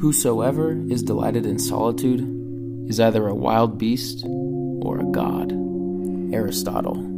Whosoever is delighted in solitude is either a wild beast or a god. Aristotle.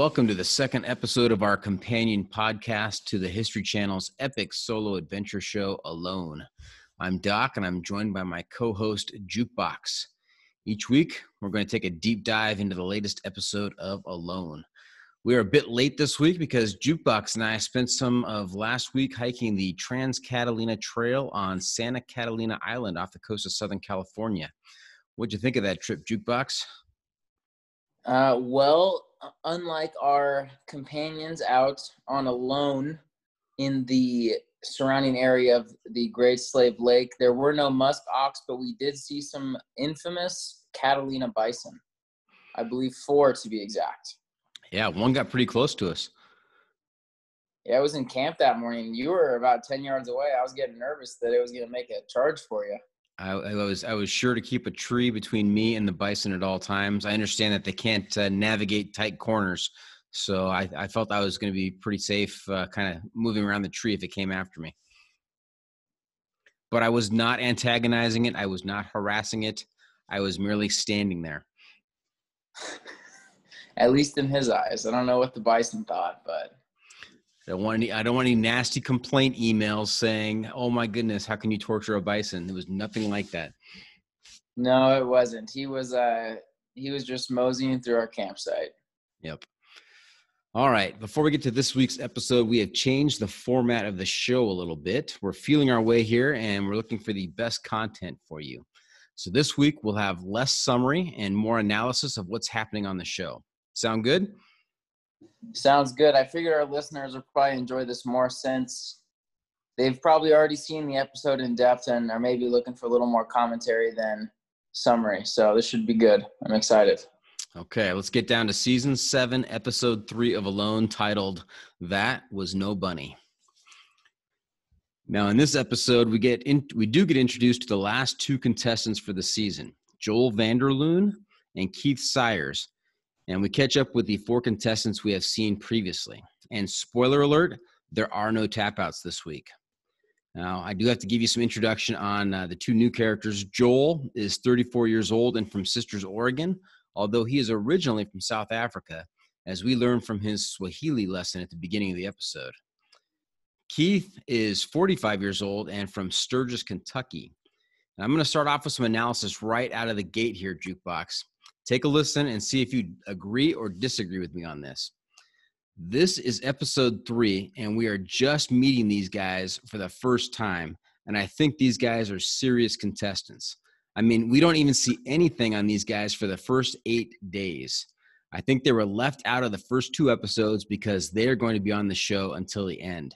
Welcome to the second episode of our companion podcast to the History Channel's epic solo adventure show, Alone. I'm Doc, and I'm joined by my co host, Jukebox. Each week, we're going to take a deep dive into the latest episode of Alone. We are a bit late this week because Jukebox and I spent some of last week hiking the Trans Catalina Trail on Santa Catalina Island off the coast of Southern California. What'd you think of that trip, Jukebox? Uh, well, unlike our companions out on alone in the surrounding area of the Great Slave Lake, there were no musk ox, but we did see some infamous Catalina bison. I believe four to be exact. Yeah, one got pretty close to us. Yeah, I was in camp that morning. You were about 10 yards away. I was getting nervous that it was going to make a charge for you. I, I, was I was sure to keep a tree between me and the bison at all times. I understand that they can't uh, navigate tight corners, so I, I felt I was going to be pretty safe, uh, kind of moving around the tree if it came after me. But I was not antagonizing it. I was not harassing it. I was merely standing there. At least in his eyes. I don't know what the bison thought, but I don't want any. I don't want any nasty complaint emails saying, "Oh my goodness, how can you torture a bison?" It was nothing like that. No, it wasn't. He was. Uh, he was just moseying through our campsite. Yep. All right. Before we get to this week's episode, we have changed the format of the show a little bit. We're feeling our way here, and we're looking for the best content for you. So this week we'll have less summary and more analysis of what's happening on the show. Sound good? Sounds good. I figure our listeners will probably enjoy this more since they've probably already seen the episode in depth and are maybe looking for a little more commentary than summary. So this should be good. I'm excited. Okay, let's get down to season seven, episode three of Alone, titled "That Was No Bunny." Now, in this episode, we get in, we do get introduced to the last two contestants for the season, Joel Van Der Loon and Keith Syers, and we catch up with the four contestants we have seen previously. And spoiler alert, there are no tap outs this week. Now, I do have to give you some introduction on uh, the two new characters. Joel is 34 years old and from Sisters, Oregon, although he is originally from South Africa, as we learned from his Swahili lesson at the beginning of the episode. Keith is 45 years old and from Sturgis, Kentucky. Now, I'm going to start off with some analysis right out of the gate here, Jukebox. Take a listen and see if you agree or disagree with me on this. This is episode three, and we are just meeting these guys for the first time. And I think these guys are serious contestants. I mean, we don't even see anything on these guys for the first eight days. I think they were left out of the first two episodes because they're going to be on the show until the end.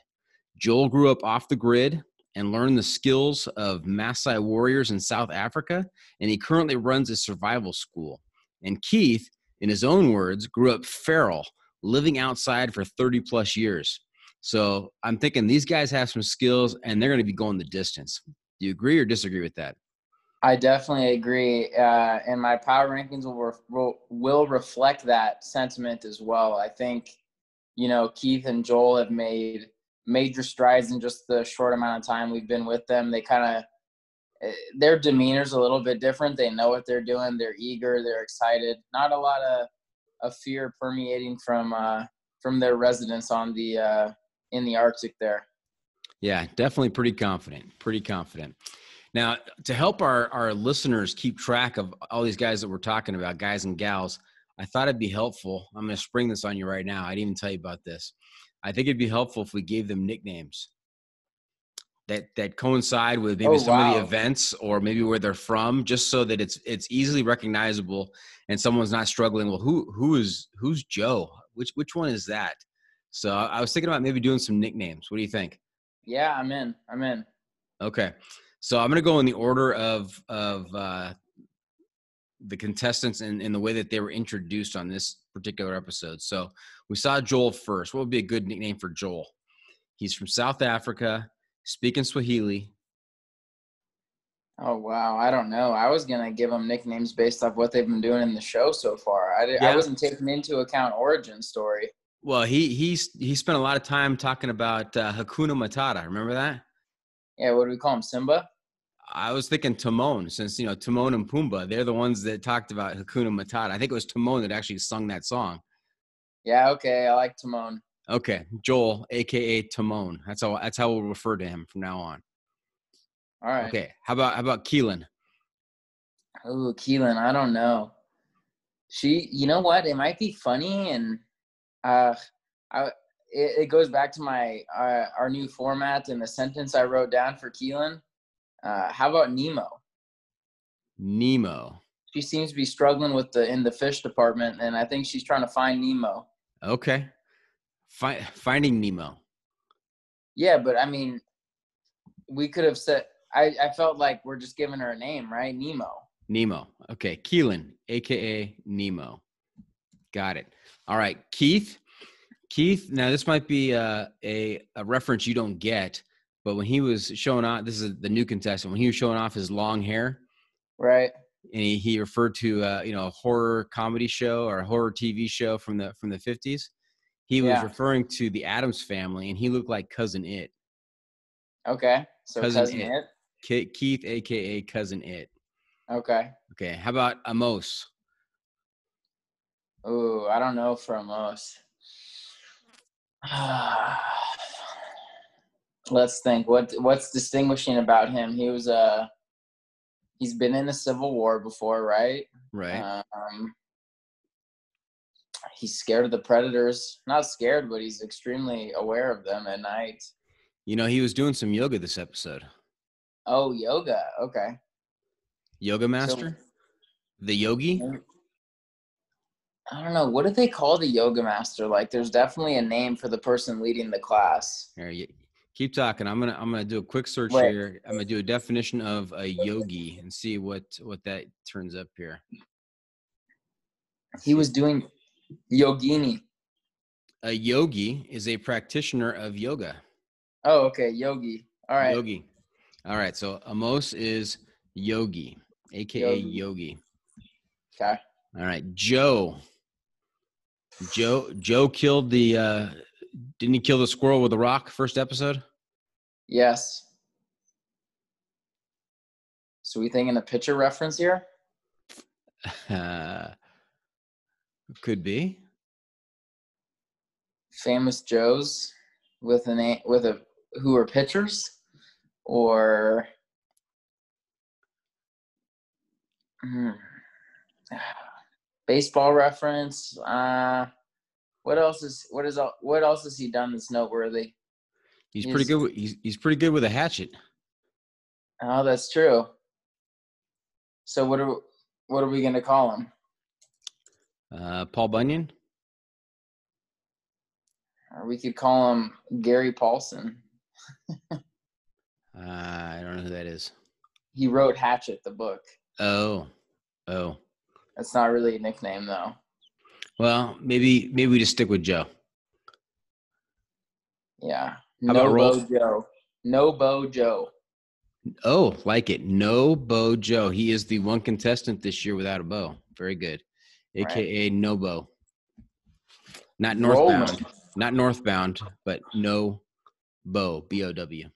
Joel grew up off the grid and learned the skills of Maasai warriors in South Africa, and he currently runs a survival school. And Keith, in his own words, grew up feral, living outside for 30 plus years. So I'm thinking these guys have some skills and they're going to be going the distance. Do you agree or disagree with that? I definitely agree. Uh, and my power rankings will, will, will reflect that sentiment as well. I think, you know, Keith and Joel have made major strides in just the short amount of time we've been with them. They kind of their demeanor's a little bit different. They know what they're doing. They're eager. They're excited. Not a lot of, of fear permeating from uh, from their residents on the uh, in the Arctic there. Yeah, definitely pretty confident. Pretty confident. Now, to help our our listeners keep track of all these guys that we're talking about, guys and gals, I thought it'd be helpful. I'm going to spring this on you right now. I didn't even tell you about this. I think it'd be helpful if we gave them nicknames that that coincide with maybe oh, some wow. of the events or maybe where they're from just so that it's it's easily recognizable and someone's not struggling well who who is who's joe which which one is that so i was thinking about maybe doing some nicknames what do you think yeah i'm in i'm in okay so i'm going to go in the order of of uh the contestants and, and the way that they were introduced on this particular episode. So we saw Joel first. What would be a good nickname for Joel? He's from South Africa, speaking Swahili. Oh wow, I don't know. I was gonna give them nicknames based off what they've been doing in the show so far. I, did, Yeah. I wasn't taking into account origin story. Well, he he's he spent a lot of time talking about uh, Hakuna Matata. Remember that? Yeah, what do we call him? Simba. I was thinking Timon, since you know Timon and Pumbaa, they're the ones that talked about Hakuna Matata. I think it was Timon that actually sung that song. Yeah, okay, I like Timon. Okay, Joel, aka Timon. That's how that's how we'll refer to him from now on. All right. Okay, how about how about Kielyn? Oh, Kielyn, I don't know. She, you know what? It might be funny, and uh, I it, it goes back to my uh, our new format and the sentence I wrote down for Kielyn. Uh, how about Nemo? Nemo. She seems to be struggling with the in the fish department, and I think she's trying to find Nemo. Okay, Fi- Finding Nemo. Yeah, but I mean, we could have said. I I felt like we're just giving her a name, right? Nemo. Nemo. Okay, Kielyn, aka Nemo. Got it. All right, Keith. Keith. Now this might be uh, a a reference you don't get, but when he was showing off, this is the new contestant. When he was showing off his long hair, Right. and he, he referred to uh, you know a horror comedy show or a horror TV show from the from the fifties. He was Yeah. referring to the Addams family, and he looked like cousin It. Okay. So Cousin cousin, It. it. Keith, aka cousin It. Okay. Okay, how about Amos? Ooh, I don't know for Amos. Let's think. What what's distinguishing about him? He was uh he's been in the Civil War before, right? Right. Um, he's scared of the predators. Not scared, but he's extremely aware of them at night. you know, he was doing some yoga this episode. Oh, yoga. Okay. Yoga master, the yogi. I don't know. What do they call the yoga master? Like, there's definitely a name for the person leading the class. Here, you, keep talking. I'm gonna I'm gonna do a quick search Wait. here. I'm gonna do a definition of a yogi and see what what that turns up here. He was doing yogini. A yogi is a practitioner of yoga. Oh, okay. Yogi. All right. Yogi. All right. So Amos is yogi, aka Yogi. yogi. Okay. All right, Joe. Joe Joe killed the uh didn't he kill the squirrel with a rock first episode? Yes. So we thinking a picture reference here? Uh, could be. Famous Joes with a name with a who are pitchers, or Hmm. baseball reference. Uh, what else is what is what else has he done that's noteworthy? He's pretty good. With, he's he's pretty good with a hatchet. Oh, that's true. So what are what are we gonna call him? Uh, Paul Bunyan. Or we could call him Gary Paulsen. Uh, I don't know who that is. He wrote Hatchet, the book. Oh, oh. That's not really a nickname though. Well, maybe maybe we just stick with Joe. Yeah. How about no Rolf? Bo Joe. No Bo Joe. Oh, like it. No Bo Joe. He is the one contestant this year without a bow. Very good. Right. AKA no bow. Not northbound. Roman. Not northbound, but no bow. B O W.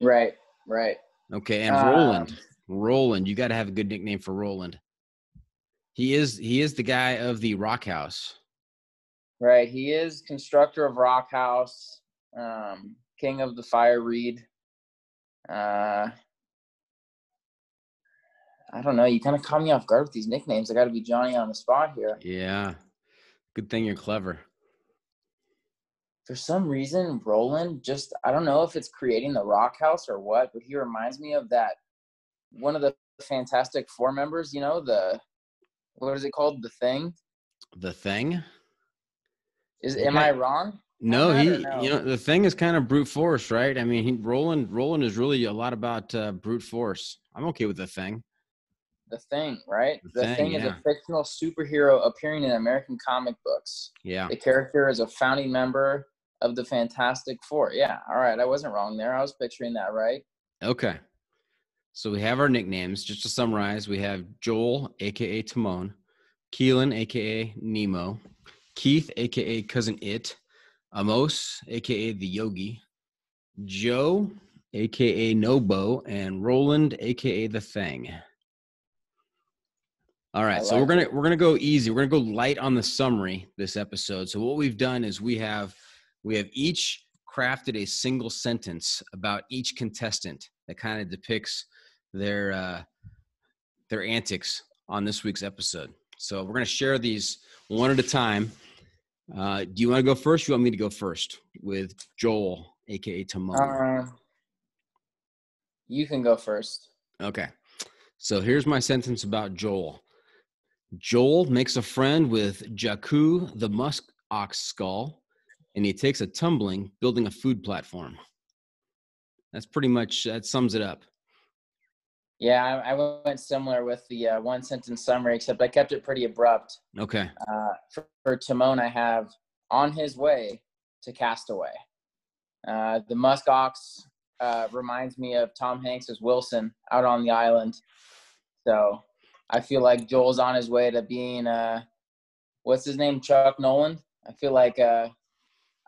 Right, right. Okay, and Um, Roland. Roland, you got to have a good nickname for Roland. He is he is the guy of the Rock House. Right. He is constructor of Rock House, um, king of the fireweed. Uh I don't know. You kind of caught me off guard with these nicknames. I got to be Johnny on the spot here. Yeah. Good thing you're clever. For some reason, Roland just, I don't know if it's creating the Rock House or what, but he reminds me of that one of the Fantastic Four members, you know, the, what is it called? The Thing? The thing? Is, am I wrong? No, he know. you know the thing is kind of brute force, right? I mean, he Roland Roland is really a lot about uh, brute force. I'm okay with the thing. The Thing, right? The The, Thing, Thing, is yeah. a fictional superhero appearing in American comic books. Yeah. The character is a founding member of the Fantastic Four. Yeah, all right, I wasn't wrong there. I was picturing that right. Okay. So we have our nicknames. Just to summarize, we have Joel, aka Timon, Kielyn, aka Nemo, Keith, aka Cousin It, Amos, aka the Yogi, Joe, aka Nobo, and Roland, aka the Thing. All right, I so we're gonna we're gonna go easy. We're gonna go light on the summary this episode. So what we've done is we have we have each crafted a single sentence about each contestant that kind of depicts their uh, their antics on this week's episode. So we're gonna share these one at a time. Uh, do you want to go first? You want me to go first with Joel, aka Timon? Uh, you can go first. Okay. So here's my sentence about Joel. Joel makes a friend with Jakku, the musk ox skull, and he takes a tumbling building a food platform. That's pretty much that sums it up. Yeah, I, I went similar with the uh, one sentence summary, except I kept it pretty abrupt. Okay. Uh, for, for Timon, I have on his way to Castaway. Uh, the musk ox uh, reminds me of Tom Hanks as Wilson out on the island. So I feel like Joel's on his way to being uh, what's his name, Chuck Noland. I feel like uh,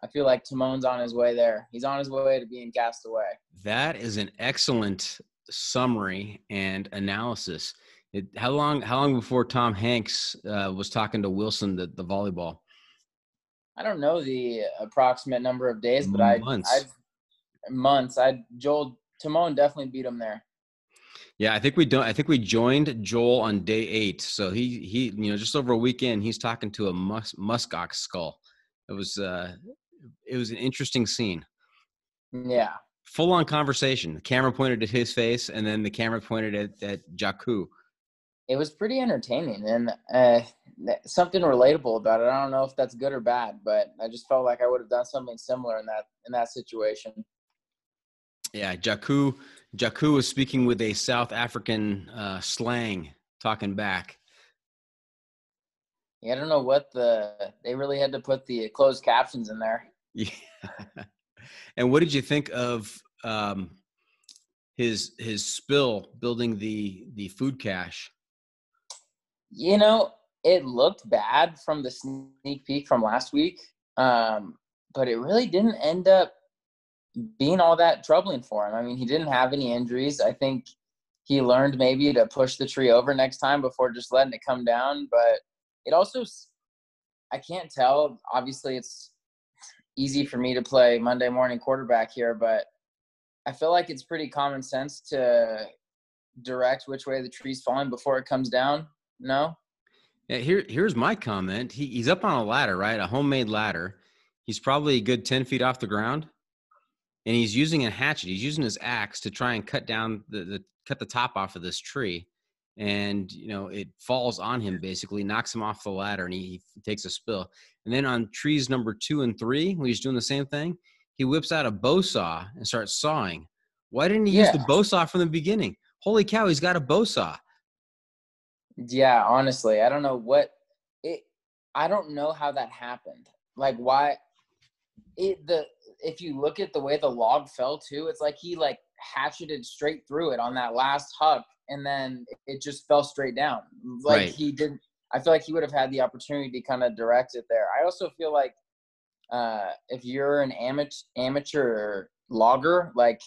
I feel like Timon's on his way there. He's on his way to being cast away. That is an excellent summary and analysis. It, how long? How long before Tom Hanks uh, was talking to Wilson, the, the volleyball? I don't know the approximate number of days, but I Months. I months. I Joel Timon definitely beat him there. Yeah, I think we don't. I think we joined Joel on day eight. So he he, you know, just over a weekend, he's talking to a mus muskox skull. It was uh, it was an interesting scene. Yeah. Full on conversation. The camera pointed at his face, and then the camera pointed at at Jakku. it was pretty entertaining and uh, something relatable about it. I don't know if that's good or bad, but I just felt like I would have done something similar in that in that situation. Yeah, Jakku Jakku was speaking with a South African uh, slang, talking back. Yeah, I don't know what the they really had to put the closed captions in there. Yeah. and what did you think of um, his his spill building the the food cache? You know, it looked bad from the sneak peek from last week, um, but it really didn't end up being all that troubling for him. I mean, he didn't have any injuries. I think he learned maybe to push the tree over next time before just letting it come down. But it also, I can't tell. Obviously, it's easy for me to play Monday morning quarterback here, but I feel like it's pretty common sense to direct which way the tree's falling before it comes down. No? Yeah, here here's my comment. He, he's up on a ladder, right? A homemade ladder. He's probably a good ten feet off the ground, and he's using a hatchet. He's using his axe to try and cut down the, the cut the top off of this tree, and you know it falls on him basically, knocks him off the ladder, and he, he takes a spill. And then on trees number two and three, when he's doing the same thing, he whips out a bow saw and starts sawing. Why didn't he use the bow saw from the beginning? Holy cow, he's got a bow saw. Yeah, honestly, I don't know what it I don't know how that happened. Like why it the if you look at the way the log fell too, it's like he like hatcheted straight through it on that last huck and then it just fell straight down. Like Right. he didn't I feel like he would have had the opportunity to kind of direct it there. I also feel like uh if you're an amateur amateur logger, like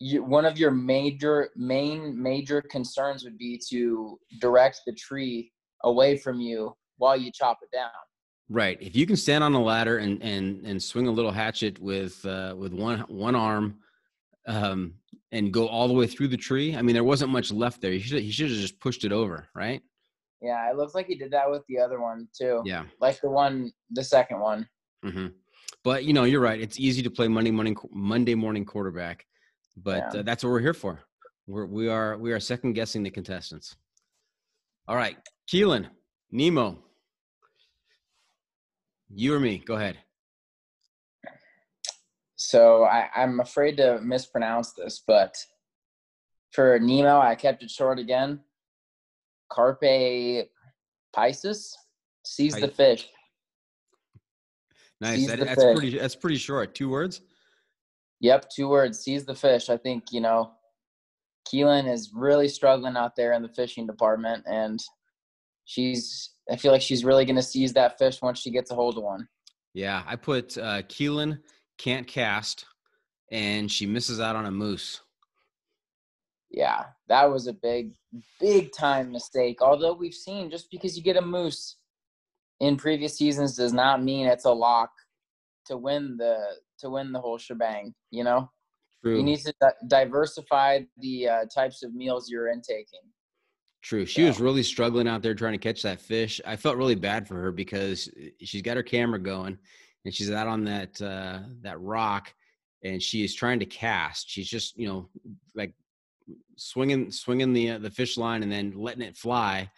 you, one of your major main major concerns would be to direct the tree away from you while you chop it down. Right. If you can stand on a ladder and and and swing a little hatchet with uh, with one one arm, um, and go all the way through the tree. I mean, there wasn't much left there. He should he should have just pushed it over, right? Yeah, it looks like he did that with the other one too. Yeah. Like the one, the second one. Mm-hmm. But you know, you're right. It's easy to play Monday morning Monday morning quarterback, but Yeah. uh, that's what we're here for. We're we are we are second guessing the contestants. All right, Kielyn, Nemo, you or me? Go ahead. So I, I'm afraid to mispronounce this, but for Nemo, I kept it short again. Carpe Pisces sees the fish. Nice. That, that's fish. pretty. That's pretty short. Two words. Yep, two words. Sees the fish. I think you know, Kielyn is really struggling out there in the fishing department, and she's. I feel like she's really going to seize that fish once she gets a hold of one. Yeah, I put uh, Kielyn can't cast, and she misses out on a moose. Yeah, that was a big, big time mistake. Although we've seen just because you get a moose in previous seasons does not mean it's a lock to win the to win the whole shebang. You know, True. you need to diversify the uh, types of meals you're intaking. True. She was really struggling out there trying to catch that fish. I felt really bad for her because eh, she's got her camera going and she's out on that uh, that rock and she is trying to cast. She's just you know like swinging swinging the uh, the fish line and then letting it fly.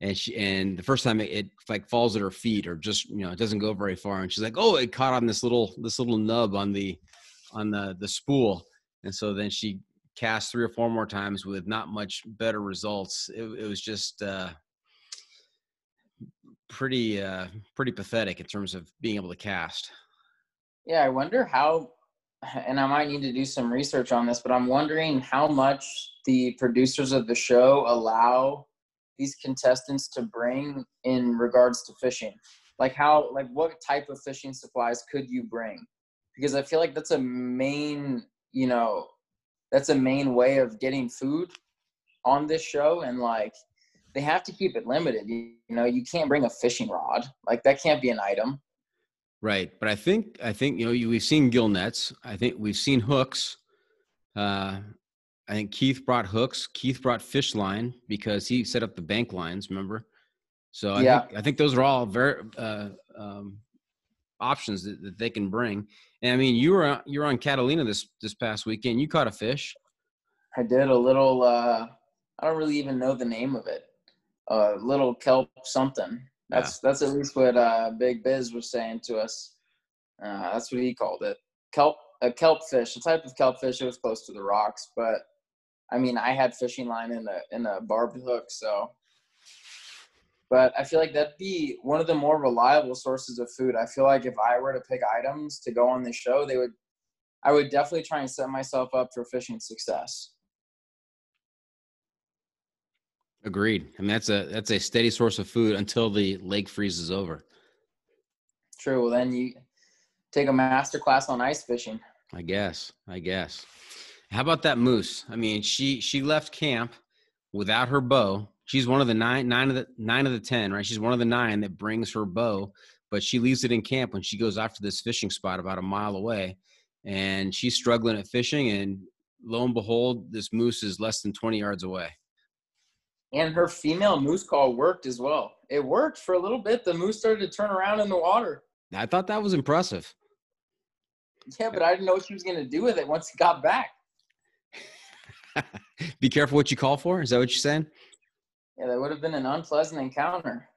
And she and the first time it, it like falls at her feet or just you know it doesn't go very far and she's like oh it caught on this little this little nub on the on the the spool and so then she cast three or four more times with not much better results. It, it was just uh, pretty uh, pretty pathetic in terms of being able to cast. Yeah, I wonder how, and I might need to do some research on this, but I'm wondering how much the producers of the show allow these contestants to bring in regards to fishing. Like how, like what type of fishing supplies could you bring? Because I feel like that's a main, you know, that's a main way of getting food on this show, and like they have to keep it limited. You, you know, you can't bring a fishing rod. Like that can't be an item. Right, but I think I think you know you, we've seen gill nets. I think we've seen hooks. Uh, I think Keith brought hooks. Keith brought fish line because he set up the bank lines. Remember? So I Yeah. think I think those are all very uh, um, options that, that they can bring. And I mean, you were you were on Catalina this this past weekend. You caught a fish. I did a little. uh I don't really even know the name of it. A little kelp something. That's that's at least what uh, Big Biz was saying to us. Uh, that's what he called it. Kelp, a kelp fish, a type of kelp fish. It was close to the rocks, but I mean, I had fishing line in a in a barbed hook, so. But I feel like that'd be one of the more reliable sources of food. I feel like if I were to pick items to go on the show, they would. I would definitely try and set myself up for fishing success. Agreed. I mean, that's a that's a steady source of food until the lake freezes over. True. Well, then you take a master class on ice fishing. I guess. I guess. How about that moose? I mean, she she left camp without her bow. She's one of the nine nine of the nine of the ten, right? She's one of the nine that brings her bow, but she leaves it in camp when she goes after this fishing spot about a mile away, and she's struggling at fishing. And lo and behold, this moose is less than twenty yards away. And her female moose call worked as well. It worked for a little bit. The moose started to turn around in the water. I thought that was impressive. Yeah, but I didn't know what she was going to do with it once it got back. Be careful what you call for. Is that what you're saying? Yeah, that would have been an unpleasant encounter.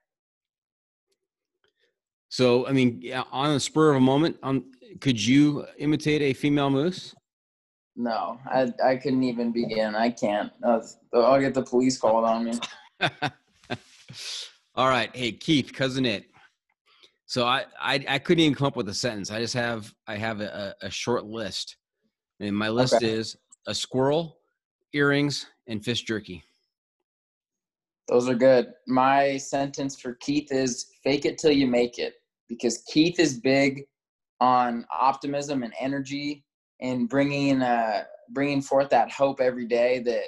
So, I mean, on the spur of a moment, um, could you imitate a female moose? No, I I couldn't even begin. I can't. Uh, I'll get the police called on me. All right, hey Keith, cousin it. So I, I I couldn't even come up with a sentence. I just have I have a, a short list, and my list Okay. is a squirrel, earrings, and fish jerky. Those are good. My sentence for Keith is fake it till you make it because Keith is big on optimism and energy and bringing uh bringing forth that hope every day that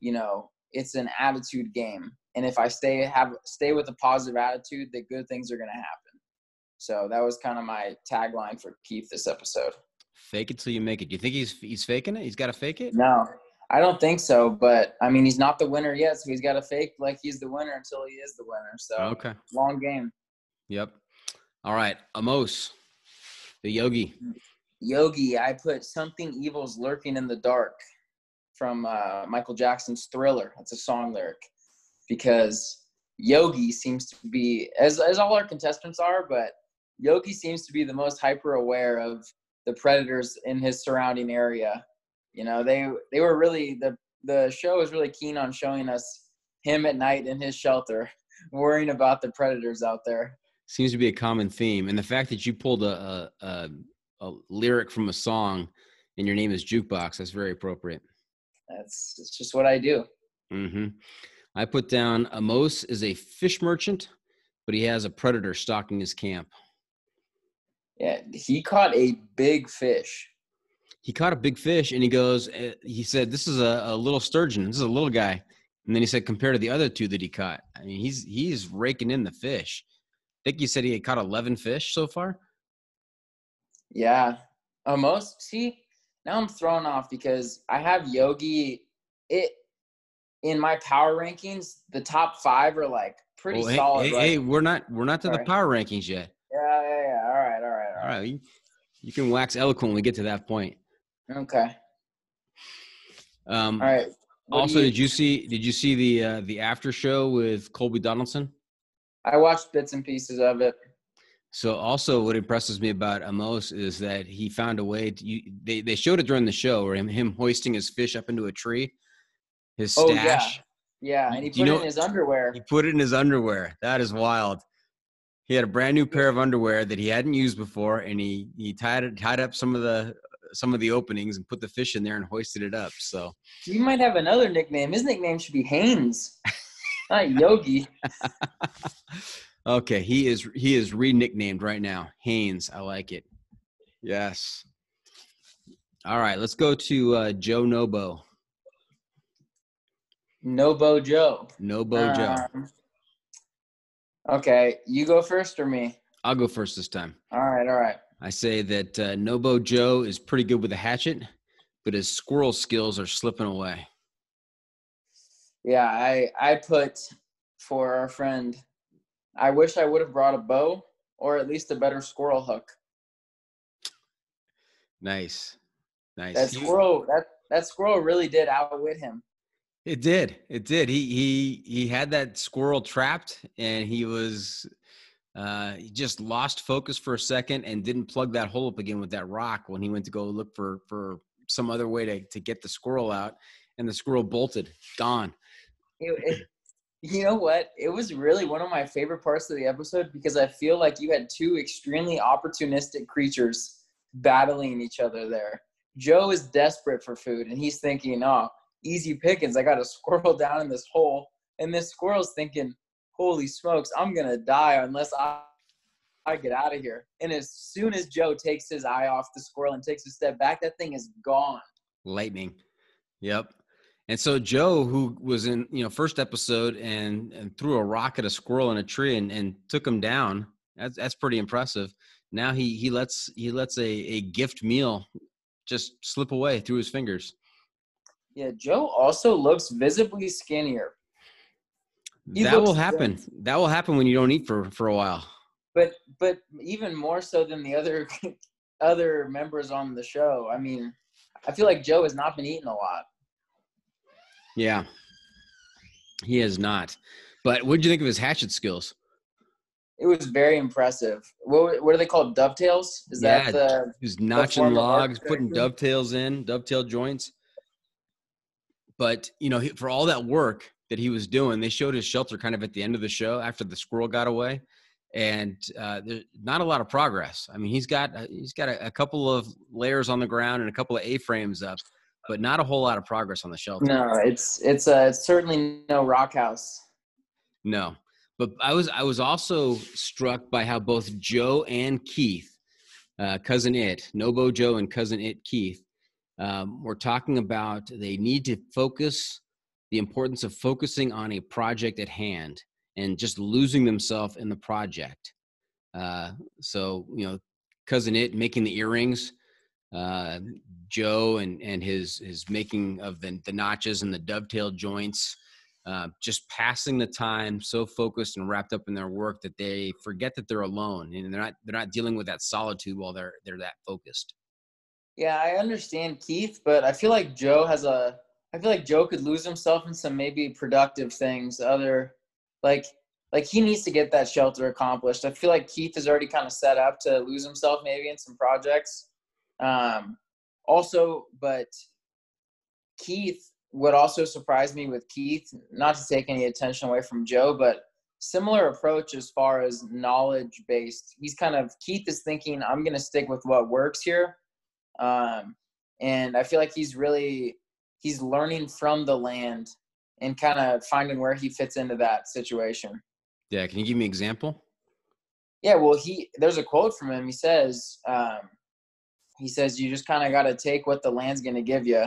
you know it's an attitude game and if I stay have stay with a positive attitude that good things are going to happen. So that was kind of my tagline for Keith this episode. Fake it till you make it. Do you think he's he's faking it? He's got to fake it. No, I don't think so. But I mean, he's not the winner yet, so he's got to fake like he's the winner until he is the winner. So Okay. long game. Yep. All right, Amos, the yogi. Yogi, I put something evil's lurking in the dark from uh, Michael Jackson's Thriller. That's a song lyric because Yogi seems to be as as all our contestants are, but Yogi seems to be the most hyper aware of the predators in his surrounding area. You know, they they were really the the show was really keen on showing us him at night in his shelter, worrying about the predators out there. Seems to be a common theme, and the fact that you pulled a a, a, a lyric from a song, and your name is Jukebox, that's very appropriate. That's it's just what I do. hmm I put down Amos is a fish merchant, but he has a predator stalking his camp. Yeah, he caught a big fish. He caught a big fish, and he goes. eh, He said, "This is a, a little sturgeon. This is a little guy." And then he said, compared to the other two that he caught, I mean, he's he's raking in the fish. I think you said he had caught eleven fish so far. Yeah. Almost. See, now I'm thrown off because I have Yogi. It in my power rankings, the top five are like pretty Well, solid. hey, right? hey, we're not we're not to the power rankings yet. Yeah, yeah, yeah. All right, all right, all right, you, you can wax eloquent when we get to that point. Okay. Um, All right. What also, you- did you see did you see the uh, the after show with Colby Donaldson? I watched bits and pieces of it. So also what impresses me about Amos is that he found a way to you, they they showed it during the show where him, him hoisting his fish up into a tree, his stash. Oh, yeah. Yeah, and he Do you put it in his underwear. He put it in his underwear. That is wild. He had a brand new pair of underwear that he hadn't used before, and he he tied it tied up some of the some of the openings and put the fish in there and hoisted it up. So He might have another nickname. His nickname should be Hanes, not Yogi. okay, he is he is re-nicknamed right now. Hanes. I like it. Yes. All right, let's go to uh, Joe Nobo. Nobo Joe. Nobo Joe. Um, okay, you go first or me? I'll go first this time. All right, all right. I say that uh, Nobo Joe is pretty good with a hatchet, but his squirrel skills are slipping away. Yeah, I I put for our friend. I wish I would have brought a bow or at least a better squirrel hook. Nice, nice. That squirrel that that squirrel really did outwit him. It did. It did. He he he had that squirrel trapped, and he was uh, he just lost focus for a second and didn't plug that hole up again with that rock when he went to go look for for some other way to to get the squirrel out, and the squirrel bolted, gone. It- it- you know what? It was really one of my favorite parts of the episode because I feel like you had two extremely opportunistic creatures battling each other there. Joe is desperate for food and he's thinking, oh, easy pickings. I got a squirrel down in this hole. And this squirrel's thinking, holy smokes, I'm going to die unless I, I get out of here. And as soon as Joe takes his eye off the squirrel and takes a step back, that thing is gone. Lightning. Yep. And so Joe, who was in you know first episode and and threw a rock at a squirrel in a tree and, and took him down, that's that's pretty impressive. Now he he lets he lets a, a gift meal just slip away through his fingers. Yeah, Joe also looks visibly skinnier. He that will happen. That will happen when you don't eat for for a while. but but even more so than the other other members on the show. I mean, I feel like Joe has not been eating a lot. Yeah, he has not. But what did you think of his hatchet skills? It was very impressive. What what are they called? Dovetails? Is Yeah, that the He's notching logs, putting dovetails in, dovetail joints. But you know, for all that work that he was doing, they showed his shelter kind of at the end of the show after the squirrel got away, and uh, there's not a lot of progress. I mean, he's got uh, he's got a, a couple of layers on the ground and a couple of A frames up, but not a whole lot of progress on the shelter. No, it's it's uh it's certainly no rock house. No, but I was I was also struck by how both Joe and Keith, uh, cousin It, Nobo Joe and cousin It Keith, um, were talking about they need to focus the importance of focusing on a project at hand and just losing themselves in the project. Uh, so you know, cousin It making the earrings. Uh, Joe and and his his making of the the notches and the dovetail joints, uh, just passing the time so focused and wrapped up in their work that they forget that they're alone and they're not they're not dealing with that solitude while they're they're that focused. Yeah, I understand Keith, but I feel like Joe has a I feel like Joe could lose himself in some maybe productive things, other like like he needs to get that shelter accomplished. I feel like Keith is already kind of set up to lose himself maybe in some projects. Um also, but Keith would also surprise me with Keith, not to take any attention away from Joe, but similar approach as far as knowledge based. He's kind of Keith is thinking, I'm going to stick with what works here, um, and I feel like he's really he's learning from the land and kind of finding where he fits into that situation. Yeah, can you give me an example? Yeah, well, he there's a quote from him. He says, um, he says you just kind of got to take what the land's going to give you,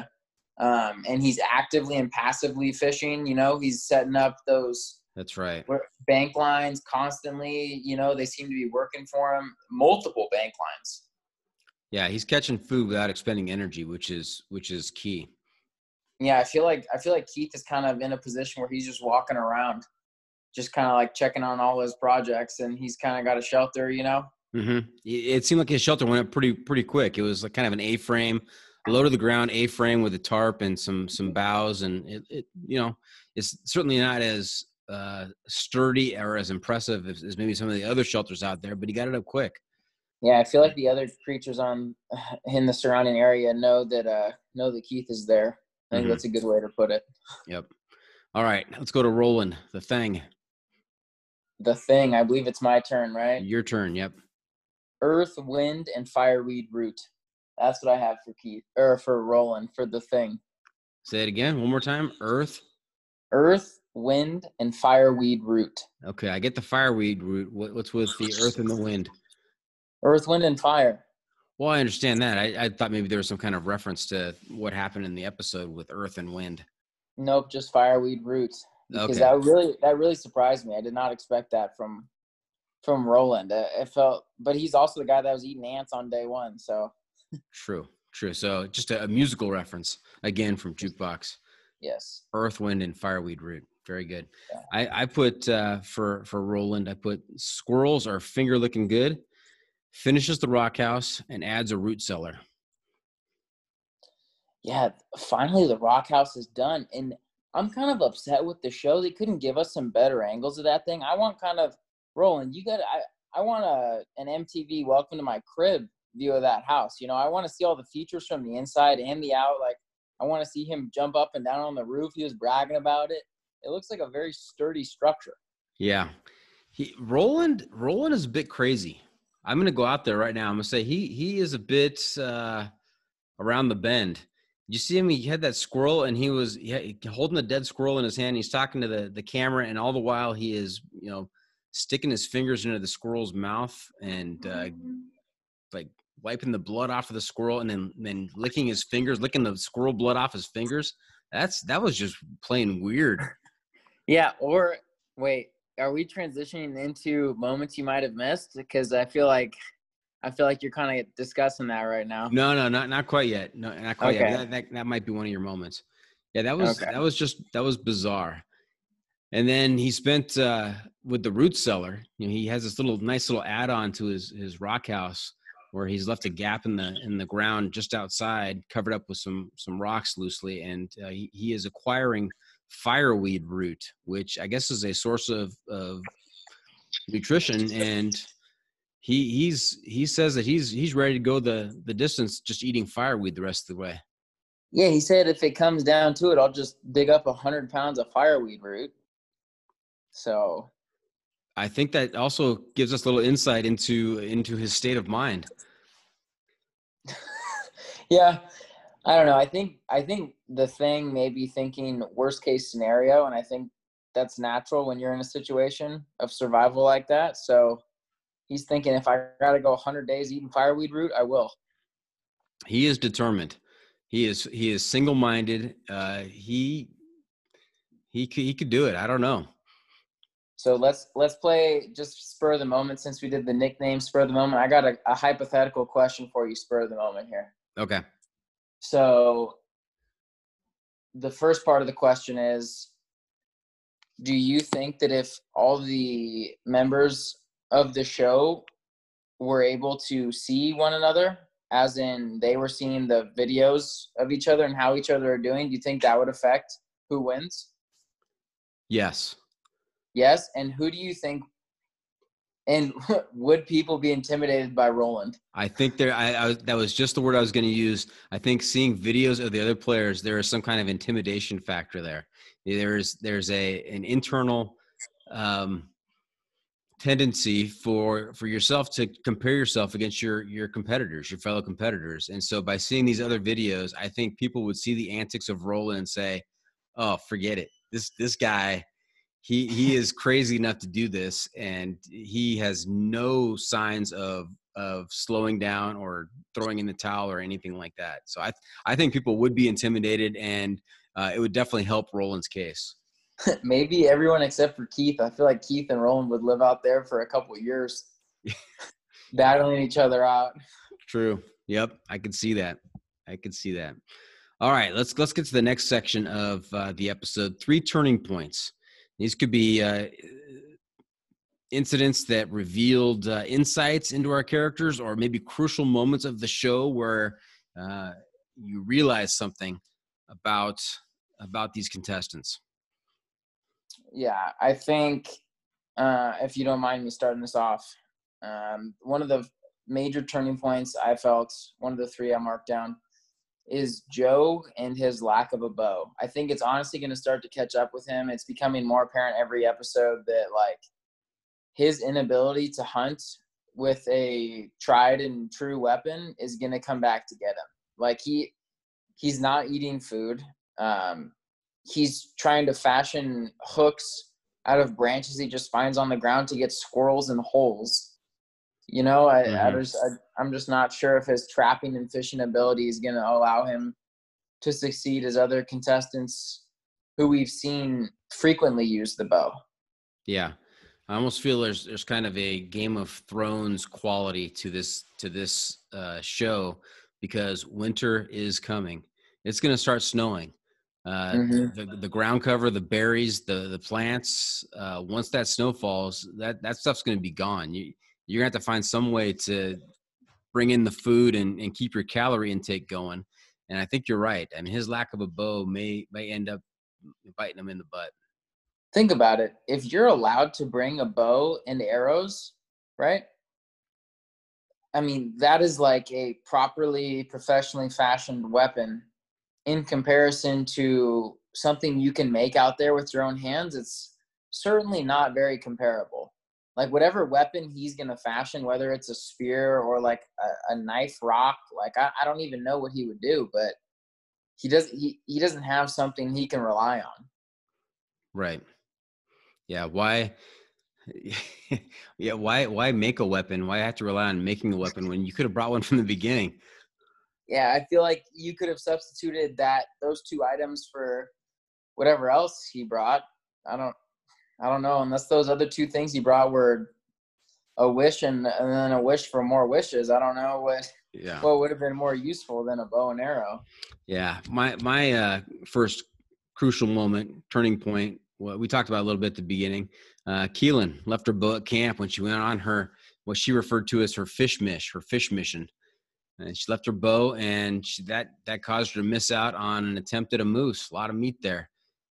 um, and he's actively and passively fishing. You know, he's setting up those That's right. bank lines constantly. You know, they seem to be working for him. Multiple bank lines. Yeah, he's catching food without expending energy, which is which is key. Yeah, I feel like I feel like Keith is kind of in a position where he's just walking around, just kind of like checking on all his projects, and he's kind of got a shelter. You know. hmm It seemed like his shelter went up pretty pretty quick. It was like kind of an A-frame, low to the ground A-frame with a tarp and some some boughs, and it, it you know it's certainly not as uh, sturdy or as impressive as, as maybe some of the other shelters out there, but he got it up quick. Yeah, I feel like the other creatures on in the surrounding area know that uh know that Keith is there. I think Mhm. that's a good way to put it. Yep. All right, let's go to Roland, the thing. The thing, I believe it's my turn, right? Your turn. Yep. Earth, wind, and fireweed root. That's what I have for Keith or for Roland for the thing. Say it again one more time. Earth. Earth, wind, and fireweed root. Okay, I get the fireweed root. What, what's with the earth and the wind? Earth, wind, and fire. Well, I understand that. I, I thought maybe there was some kind of reference to what happened in the episode with earth and wind. Nope, just fireweed root. Because Okay. that really that really surprised me. I did not expect that from from Roland. It felt, but he's also the guy that was eating ants on day one. So True, true. So just a, a musical reference again from Jukebox. yes, Earth, wind, and fireweed root. Very good. Yeah. I, I put uh, for for Roland. I put squirrels are finger looking good. Finishes the rock house and adds a root cellar. yeah. Finally, the Rock House is done, and I'm kind of upset with the show. They couldn't give us some better angles of that thing. I want kind of Roland. You got I I want a an MTV Welcome to My Crib view of that house. You know, I want to see all the features from the inside and the out. Like I want to see him jump up and down on the roof. He was bragging about it. It looks like a very sturdy structure. Yeah. He Roland Roland is a bit crazy. I'm gonna go out there right now. I'm gonna say he he is a bit uh around the bend. You see him, he had that squirrel and he was he holding a dead squirrel in his hand. He's talking to the, the camera, and all the while he is, you know, sticking his fingers into the squirrel's mouth and uh like wiping the blood off of the squirrel and then then licking his fingers, licking the squirrel blood off his fingers. That's that was just plain weird. Yeah, or wait, are we transitioning into moments you might have missed? Because I feel like I feel like you're kind of discussing that right now. No, no, not not quite yet. No, not quite Okay. yet. That, that that might be one of your moments. Yeah, that was Okay. that was just that was bizarre. And then he spent uh, with the root cellar. You know, he has this little nice little add-on to his his rock house where he's left a gap in the in the ground just outside, covered up with some some rocks loosely, and uh, he, he is acquiring fireweed root, which I guess is a source of of nutrition and he he's he says that he's he's ready to go the the distance just eating fireweed the rest of the way Yeah, he said if it comes down to it, I'll just dig up a hundred pounds of fireweed root. So i think that also gives us a little insight into into his state of mind yeah, I don't know. I think I think the thing may be thinking worst case scenario, and I think that's natural when you're in a situation of survival like that. So he's thinking if I gotta go 100 days eating fireweed root, I will. he is determined he is he is single-minded uh he he could, he could do it i don't know So let's let's play just spur of the moment since we did the nickname spur of the moment. I got a, a hypothetical question for you, spur of the moment here. okay So the first part of the question is do you think that if all the members of the show were able to see one another as in they were seeing the videos of each other and how each other are doing do you think that would affect who wins? Yes. Yes? And who do you think And would people be intimidated by Roland? I think there. I, I that was just the word I was going to use. I think seeing videos of the other players, there is some kind of intimidation factor there. There's there's a an internal um, tendency for for yourself to compare yourself against your your competitors, your fellow competitors, and so by seeing these other videos, I think people would see the antics of Roland and say, "Oh, forget it. This this guy." He he is crazy enough to do this and he has no signs of of slowing down or throwing in the towel or anything like that. So i i think people would be intimidated and uh, it would definitely help roland's case. Maybe everyone except for keith. I feel like keith and roland would live out there for a couple years battling each other out. True. Yep. I can see that. I can see that. All right. Let's let's get to the next section of uh, the episode. Three turning points these could be uh, incidents that revealed uh, insights into our characters, or maybe crucial moments of the show where uh, you realize something about about these contestants. Yeah, I think uh, if you don't mind me starting this off, um, one of the major turning points I felt, one of the three I marked down, is Joe and his lack of a bow. I think it's honestly going to start to catch up with him. It's becoming more apparent every episode that like his inability to hunt with a tried and true weapon is going to come back to get him. Like he he's not eating food. Um, he's trying to fashion hooks out of branches he just finds on the ground to get squirrels and holes. You know, I, mm-hmm. I just I, I'm just not sure if his trapping and fishing ability is going to allow him to succeed as other contestants who we've seen frequently use the bow. Yeah. I almost feel there's there's kind of a Game of Thrones quality to this to this uh, show because winter is coming. It's going to start snowing. Uh, mm-hmm. the, the ground cover, the berries, the the plants. Uh, once that snow falls, that that stuff's going to be gone. You you're gonna have to find some way to bring in the food and, and keep your calorie intake going. And I think you're right. I mean, his lack of a bow may may end up biting him in the butt. Think about it. If you're allowed to bring a bow and arrows, right? I mean, that is like a properly professionally fashioned weapon in comparison to something you can make out there with your own hands. It's certainly not very comparable like whatever weapon he's gonna fashion, whether it's a spear or like a, a knife rock, like I, I don't even know what he would do, but he does he, he doesn't have something he can rely on. Right. Yeah. Why yeah, why why make a weapon? Why have to rely on making a weapon when you could have brought one from the beginning? Yeah, I feel like you could have substituted that those two items for whatever else he brought. I don't I don't know, unless those other two things he brought were a wish and, and then a wish for more wishes. I don't know what yeah what would have been more useful than a bow and arrow. Yeah, my my uh, first crucial moment, turning point. What we talked about a little bit at the beginning. Uh, Kielyn left her bow at camp when she went on her what she referred to as her fish mish, her fish mission. And she left her bow, and she, that that caused her to miss out on an attempt at a moose. A lot of meat there.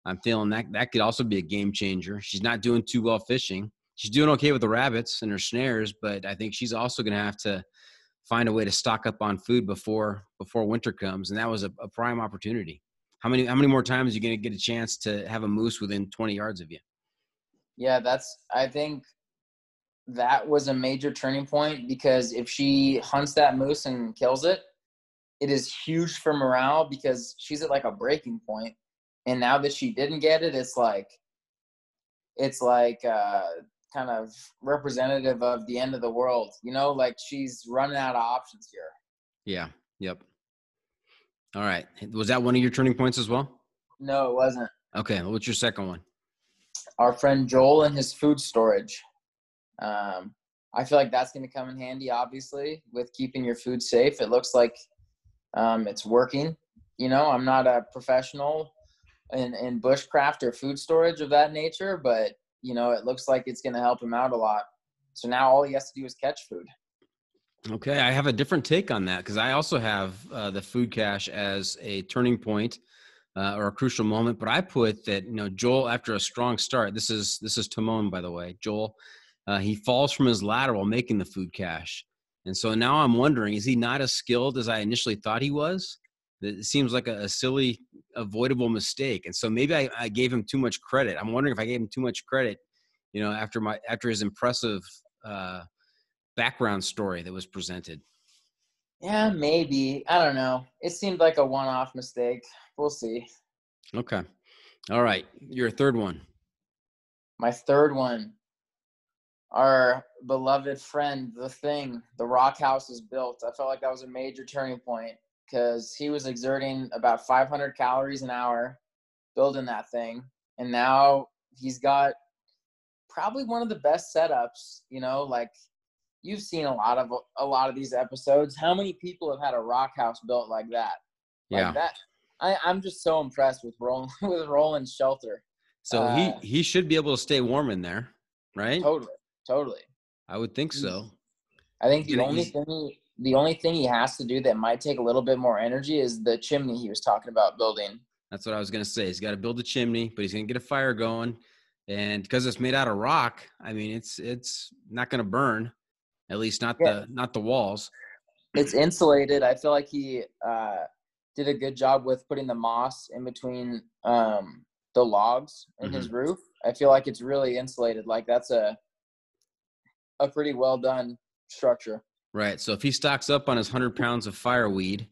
I'm feeling that that could also be a game changer. She's not doing too well fishing. She's doing okay with the rabbits and her snares, but I think she's also going to have to find a way to stock up on food before before winter comes, and that was a, a prime opportunity. How many how many more times are you going to get a chance to have a moose within 20 yards of you? Yeah, that's I think that was a major turning point because if she hunts that moose and kills it, it is huge for morale because she's at like a breaking point and now that she didn't get it it's like it's like uh kind of representative of the end of the world you know like she's running out of options here. Yeah. Yep. All right. Was that one of your turning points as well? No it wasn't. Okay. What's your second one? Our friend joel and his food storage. Um i feel like that's going to come in handy obviously with keeping your food safe. It looks like um it's working you know? I'm not a professional in, in bushcraft or food storage of that nature, but you know, it looks like it's going to help him out a lot. So now all he has to do is catch food. Okay, I have a different take on that because I also have uh, the food cache as a turning point uh, or a crucial moment. But I put that you know Joel after a strong start. This is this is Timon by the way. Joel uh, he falls from his ladder while making the food cache. And so now I'm wondering, is he not as skilled as I initially thought he was? It seems like a, a silly, avoidable mistake. And so maybe I, I, gave him too much credit. I'm wondering if I gave him too much credit, you know, after my after his impressive uh, background story that was presented. Yeah, maybe. I don't know. It seemed like a one-off mistake. We'll see. Okay. All right. Your third one. My third one. Our beloved friend, the thing, the rock house is built. I felt like that was a major turning point because he was exerting about 500 calories an hour building that thing. And now he's got probably one of the best setups, you know, like you've seen a lot of a lot of these episodes. How many people have had a rock house built like that? Like yeah. that. I, I'm just so impressed with Roland with Roland's shelter. So uh, he he should be able to stay warm in there, right? Totally, totally. I would think so. I think the only thing the only thing he has to do that might take a little bit more energy is the chimney he was talking about building. That's what I was gonna say. He's got to build a chimney, but he's gonna get a fire going, and because it's made out of rock, I mean, it's it's not gonna burn. At least not yeah. the not the walls. It's insulated. I feel like he uh, did a good job with putting the moss in between um, the logs in mm-hmm. his roof. I feel like it's really insulated. Like that's a a pretty well done structure. Right. So if he stocks up on his hundred pounds of fireweed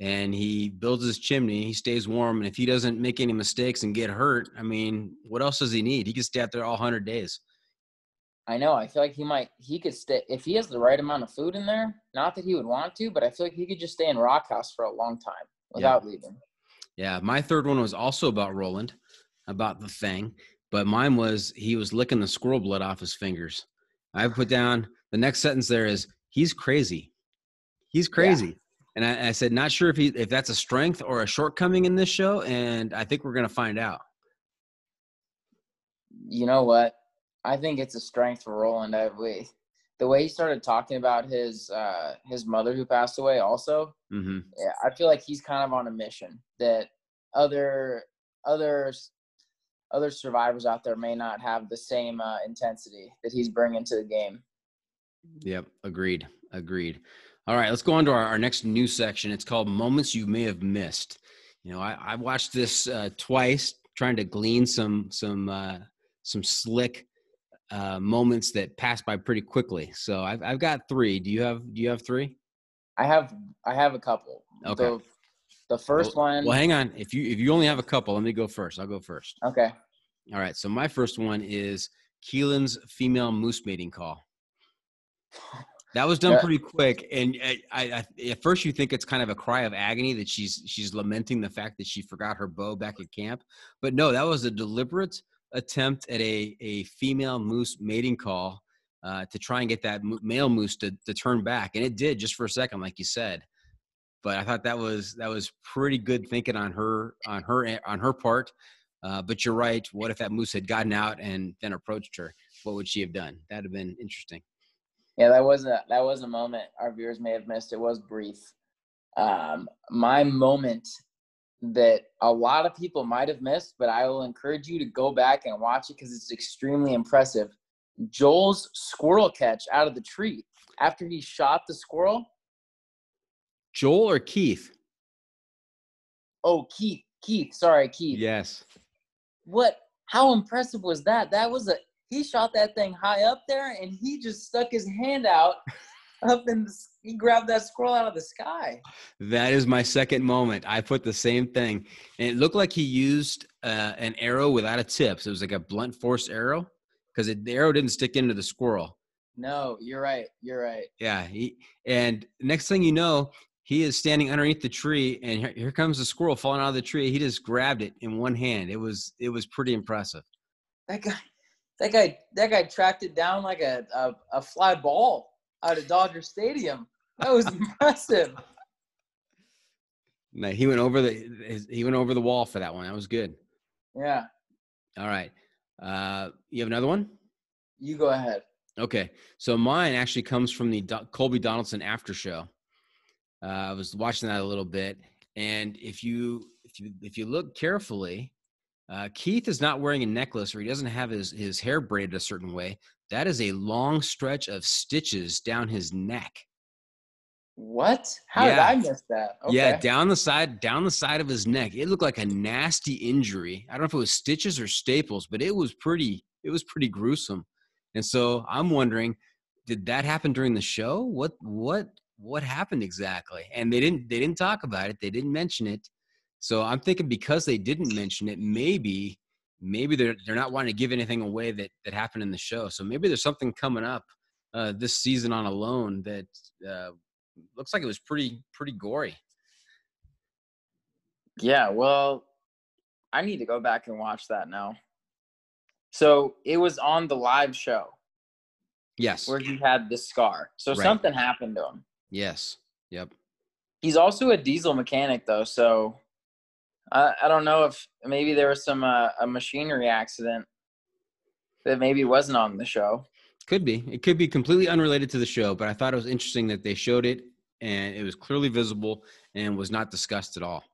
and he builds his chimney, he stays warm, and if he doesn't make any mistakes and get hurt, I mean, what else does he need? He can stay out there all hundred days. I know. I feel like he might. He could stay if he has the right amount of food in there. Not that he would want to, but I feel like he could just stay in Rock House for a long time without yeah. leaving. Yeah, my third one was also about Roland, about the thing, but mine was he was licking the squirrel blood off his fingers. I put down the next sentence there is he's crazy. He's crazy. Yeah. And I, I, said, not sure if he if that's a strength or a shortcoming in this show, and I think we're gonna find out. You know what? I think it's a strength for Roland. I, we, the way he started talking about his uh, his mother who passed away, also, mm-hmm. yeah, I feel like he's kind of on a mission that other others other survivors out there may not have the same uh, intensity that he's bringing to the game. Yep, agreed, agreed. All right, let's go on to our, our next news section. It's called "Moments You May Have Missed." You know, I, I watched this uh, twice, trying to glean some some uh, some slick uh, moments that pass by pretty quickly. So I've I've got three. Do you have Do you have three? I have I have a couple. Okay. The, the first well, one. Well, hang on. If you if you only have a couple, let me go first. I'll go first. Okay. All right. So my first one is Kielyn's female moose mating call. That was done yeah. pretty quick, and I, I, at first you think it's kind of a cry of agony that she's she's lamenting the fact that she forgot her bow back at camp, but no, that was a deliberate attempt at a, a female moose mating call uh, to try and get that male moose to, to turn back. And it did just for a second, like you said. But I thought that was that was pretty good thinking on her on her on her part. Uh, but you're right. What if that moose had gotten out and then approached her? What would she have done? That'd have been interesting. Yeah, that was a that was a moment our viewers may have missed. It was brief. Um, my moment that a lot of people might have missed, but I will encourage you to go back and watch it because it's extremely impressive. Joel's squirrel catch out of the tree after he shot the squirrel. Joel or Keith? Oh, Keith. Keith. Sorry, Keith. Yes. What? How impressive was that? That was a. He shot that thing high up there, and he just stuck his hand out up in the, he grabbed that squirrel out of the sky. That is my second moment. I put the same thing, and it looked like he used uh, an arrow without a tip. So it was like a blunt force arrow because the arrow didn't stick into the squirrel. No, you're right. You're right. Yeah. He, and next thing you know, he is standing underneath the tree, and here, here comes the squirrel falling out of the tree. He just grabbed it in one hand. It was it was pretty impressive. That guy, that guy, that guy tracked it down like a, a, a fly ball out of Dodger Stadium. That was impressive. No, he went over the he went over the wall for that one. That was good. Yeah. All right. Uh, you have another one? You go ahead. Okay. So mine actually comes from the Do- Colby Donaldson after show. Uh, I was watching that a little bit, and if you if you if you look carefully, Uh, Keith is not wearing a necklace or he doesn't have his, his hair braided a certain way. That is a long stretch of stitches down his neck. What? How Yeah. did I miss that? Okay. Yeah, down the side, down the side of his neck. It looked like a nasty injury. I don't know if it was stitches or staples, but it was pretty. It was pretty gruesome. And so I'm wondering, did that happen during the show? What what what happened exactly? And they didn't they didn't talk about it. They didn't mention it. So I'm thinking because they didn't mention it, maybe maybe they're they're not wanting to give anything away that that happened in the show. So maybe there's something coming up uh, this season on Alone that uh, looks like it was pretty pretty gory. Yeah, well, I need to go back and watch that now. So it was on the live show Yes. where he had the scar. So Right. something happened to him. Yes. Yep. He's also a diesel mechanic though, so I, I don't know if maybe there was some uh, a machinery accident that maybe wasn't on the show. Could be. It could be completely unrelated to the show, but I thought it was interesting that they showed it and it was clearly visible and was not discussed at all.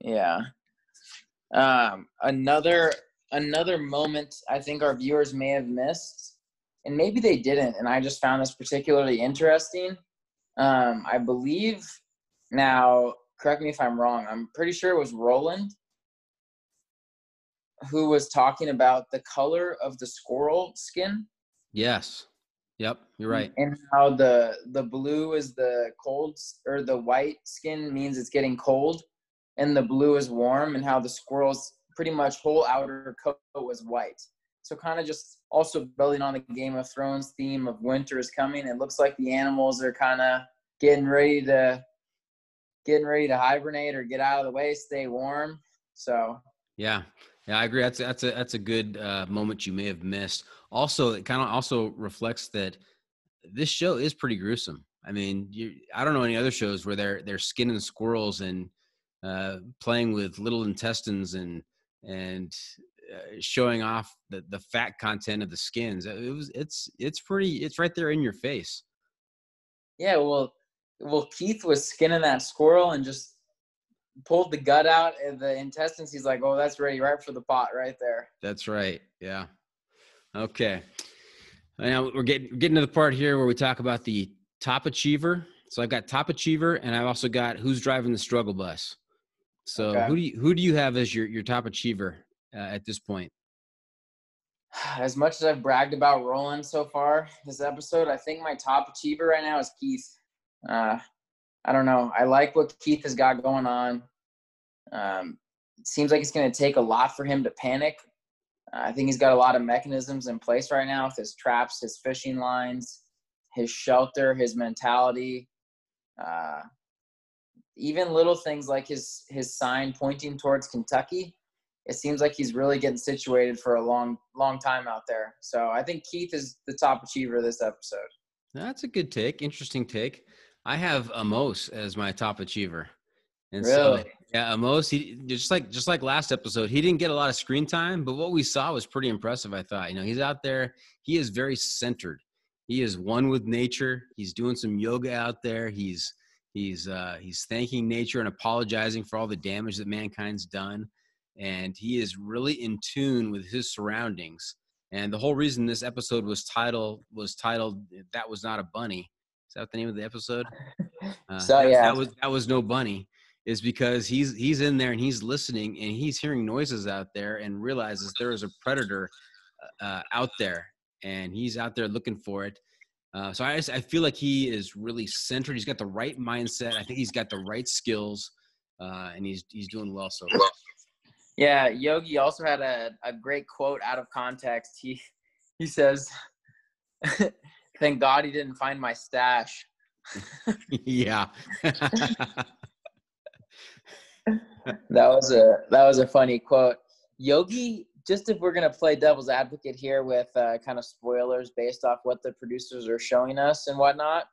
Yeah. Um, another another moment I think our viewers may have missed, and maybe they didn't, and I just found this particularly interesting. Um, I believe now, correct me if I'm wrong. I'm pretty sure it was Roland who was talking about the color of the squirrel skin Yes. Yep. You're right. and how the the blue is the cold or the white skin means it's getting cold and the blue is warm and how the squirrel's pretty much whole outer coat was white so kind of just also building on the game of thrones theme of winter is coming it looks like the animals are kind of getting ready to getting ready to hibernate or get out of the way stay warm so Yeah. Yeah, I agree. That's that's a that's a good uh, moment you may have missed. Also, it kind of also reflects that this show is pretty gruesome. I mean, you, I don't know any other shows where they're they're skinning squirrels and uh, playing with little intestines and and uh, showing off the the fat content of the skins. It was it's it's pretty it's right there in your face. Yeah, well, well, Keith was skinning that squirrel and just pulled the gut out and the intestines. He's like, "Oh, that's ready, right for the pot, right there." That's right. Yeah. Okay. Now we're getting getting to the part here where we talk about the top achiever. So I've got top achiever, and I've also got who's driving the struggle bus. So Okay. who do you who do you have as your your top achiever uh, at this point? As much as I've bragged about Roland so far this episode, I think my top achiever right now is Keith. Uh, I don't know. I like what Keith has got going on. Um, it seems like it's going to take a lot for him to panic. Uh, I think he's got a lot of mechanisms in place right now with his traps, his fishing lines, his shelter, his mentality. Uh, even little things like his his sign pointing towards Kentucky. It seems like he's really getting situated for a long long time out there. So I think Keith is the top achiever this episode. That's a good take. Interesting take. I have Amos as my top achiever. And Really? so yeah, Amos, he just like just like last episode, he didn't get a lot of screen time, but what we saw was pretty impressive, I thought. You know, he's out there, he is very centered. He is one with nature. He's doing some yoga out there. He's he's uh he's thanking nature and apologizing for all the damage that mankind's done. And he is really in tune with his surroundings. And the whole reason this episode was titled was titled "That Was Not a Bunny." Is that the name of the episode? Uh, So, that, yeah. that was that was no bunny. Is because he's he's in there and he's listening and he's hearing noises out there and realizes there is a predator uh, out there and he's out there looking for it. Uh, so I just, I feel like he is really centered. He's got the right mindset. I think he's got the right skills, uh, and he's he's doing well so far. Yeah, Yogi also had a, a great quote out of context. He he says, "Thank God he didn't find my stash." yeah. That was a that was a funny quote. Yogi, just if we're gonna play devil's advocate here with uh, kind of spoilers based off what the producers are showing us and whatnot,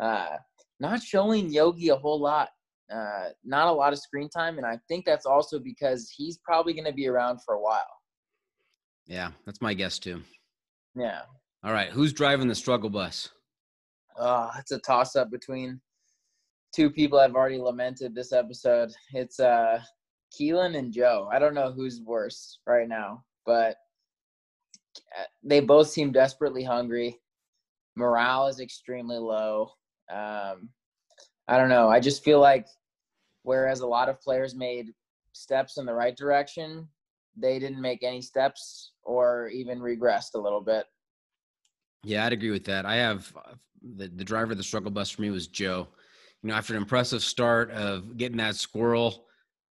uh, not showing Yogi a whole lot. Uh, not a lot of screen time, and I think that's also because he's probably going to be around for a while. yeah, that's my guess too. Yeah. All right, who's driving the struggle bus? Oh, it's a toss up between two people I've already lamented this episode. It's uh Kielyn and Joe. I don't know who's worse right now, but uh, they both seem desperately hungry. Morale is extremely low. Um, I don't know. I just feel like whereas a lot of players made steps in the right direction, they didn't make any steps or even regressed a little bit. Yeah, I'd agree with that. I have uh, the, the driver of the struggle bus for me was Joe. You know, after an impressive start of getting that squirrel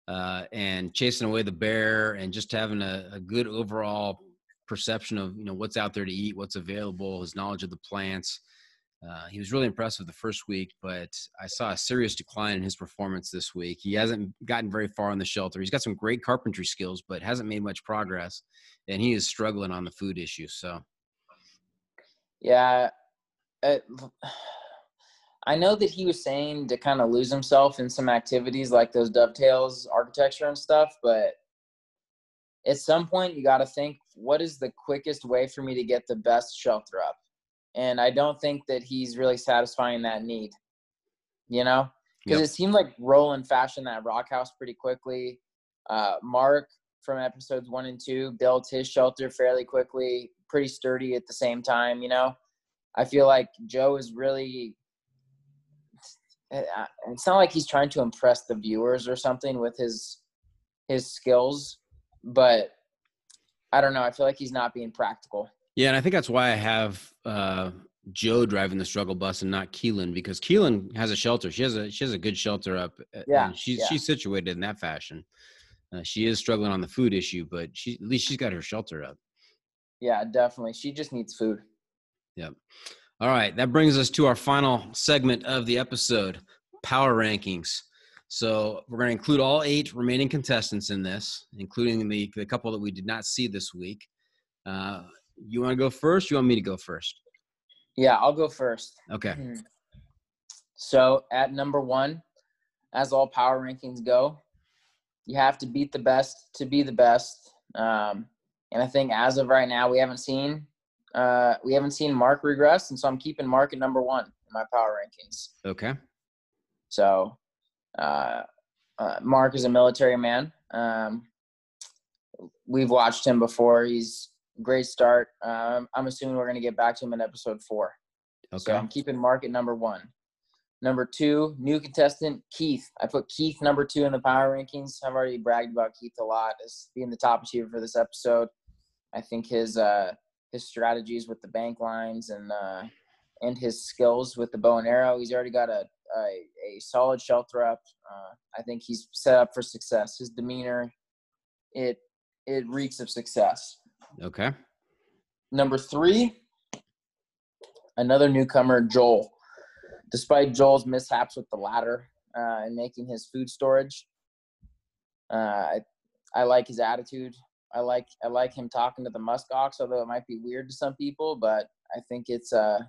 uh, and chasing away the bear and just having a, a good overall perception of you know what's out there to eat, what's available, his knowledge of the plants. Uh, he was really impressive the first week, but I saw a serious decline in his performance this week. He hasn't gotten very far in the shelter. He's got some great carpentry skills, but hasn't made much progress, and he is struggling on the food issue. So, yeah, it, I know that he was saying to kind of lose himself in some activities like those dovetails, architecture, and stuff, but at some point you got to think, what is the quickest way for me to get the best shelter up? and I don't think that he's really satisfying that need. You know, because yep. it seemed like Roland fashioned that rock house pretty quickly. Uh, Mark from episodes one and two built his shelter fairly quickly, pretty sturdy at the same time. You know, I feel like Joe is really. Eh, it's not like he's trying to impress the viewers or something with his his skills, but I don't know. I feel like he's not being practical. Yeah, and I think that's why I have uh, Joe driving the struggle bus and not Kielyn because Kielyn has a shelter. She has a she has a good shelter up. Yeah, she's yeah. she's situated in that fashion. Uh, she is struggling on the food issue, but she at least she's got her shelter up. Yeah, definitely. She just needs food. Yep. All right, that brings us to our final segment of the episode: power rankings. So we're going to include all eight remaining contestants in this, including the the couple that we did not see this week. Uh, you want to go first? You want me to go first? Yeah, I'll go first. Okay. Hmm. So at number one, as all power rankings go, you have to beat the best to be the best. Um, and I think as of right now, we haven't seen uh, we haven't seen Mark regress, and so I'm keeping Mark at number one in my power rankings. Okay. So, uh, uh, Mark is a military man. Um, we've watched him before. He's great start. Um, I'm assuming we're going to get back to him in episode four. Okay. So I'm keeping Mark at number one. Number two, new contestant Keith. I put Keith number two in the power rankings. I've already bragged about Keith a lot as being the top achiever for this episode. I think his uh, his strategies with the bank lines and uh, and his skills with the bow and arrow. He's already got a a, a solid shelter up. Uh, I think he's set up for success. His demeanor, it it reeks of success. Okay. Number three, another newcomer, Joel. Despite Joel's mishaps with the ladder uh, and making his food storage, uh, I, I like his attitude. I like I like him talking to the musk ox, although it might be weird to some people. But I think it's a,